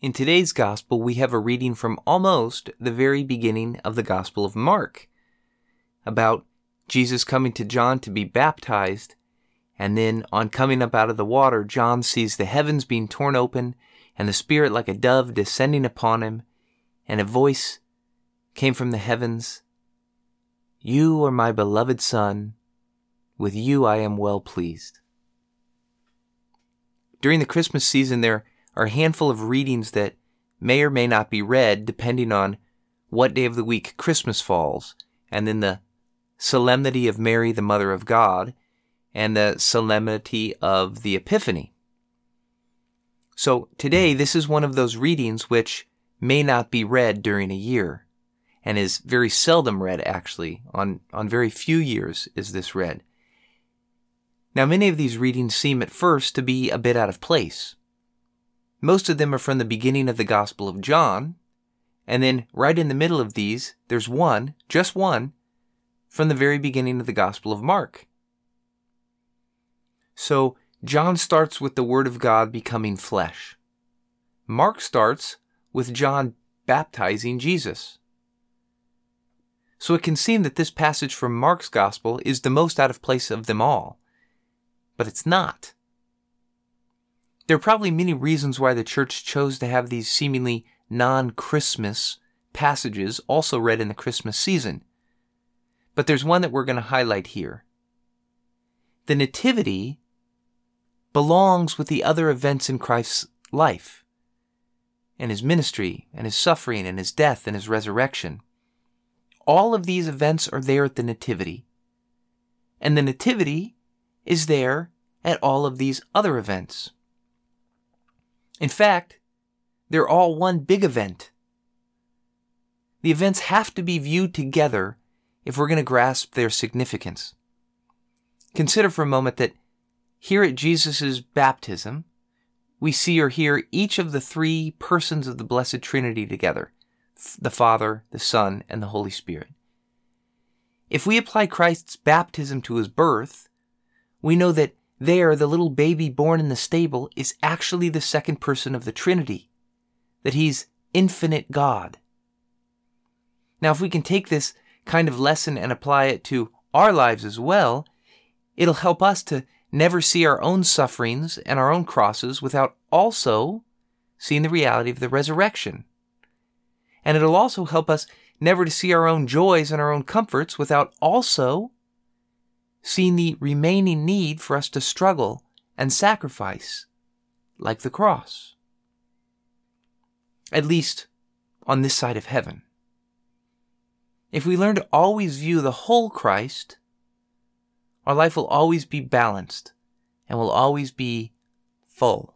In today's Gospel, we have a reading from almost the very beginning of the Gospel of Mark about Jesus coming to John to be baptized, and then on coming up out of the water, John sees the heavens being torn open and the Spirit like a dove descending upon him, and a voice came from the heavens You are my beloved Son, with you I am well pleased. During the Christmas season, there are a handful of readings that may or may not be read depending on what day of the week Christmas falls, and then the solemnity of Mary, the Mother of God, and the solemnity of the Epiphany. So today, this is one of those readings which may not be read during a year, and is very seldom read actually. On, on very few years is this read. Now, many of these readings seem at first to be a bit out of place. Most of them are from the beginning of the Gospel of John, and then right in the middle of these, there's one, just one, from the very beginning of the Gospel of Mark. So, John starts with the Word of God becoming flesh. Mark starts with John baptizing Jesus. So it can seem that this passage from Mark's Gospel is the most out of place of them all. But it's not. There are probably many reasons why the church chose to have these seemingly non Christmas passages also read in the Christmas season. But there's one that we're going to highlight here. The Nativity belongs with the other events in Christ's life, and his ministry, and his suffering, and his death, and his resurrection. All of these events are there at the Nativity. And the Nativity is there at all of these other events. In fact, they're all one big event. The events have to be viewed together if we're going to grasp their significance. Consider for a moment that here at Jesus' baptism, we see or hear each of the three persons of the Blessed Trinity together the Father, the Son, and the Holy Spirit. If we apply Christ's baptism to his birth, we know that there, the little baby born in the stable is actually the second person of the Trinity, that he's infinite God. Now, if we can take this kind of lesson and apply it to our lives as well, it'll help us to never see our own sufferings and our own crosses without also seeing the reality of the resurrection. And it'll also help us never to see our own joys and our own comforts without also seen the remaining need for us to struggle and sacrifice, like the cross. At least on this side of heaven. If we learn to always view the whole Christ, our life will always be balanced and will always be full.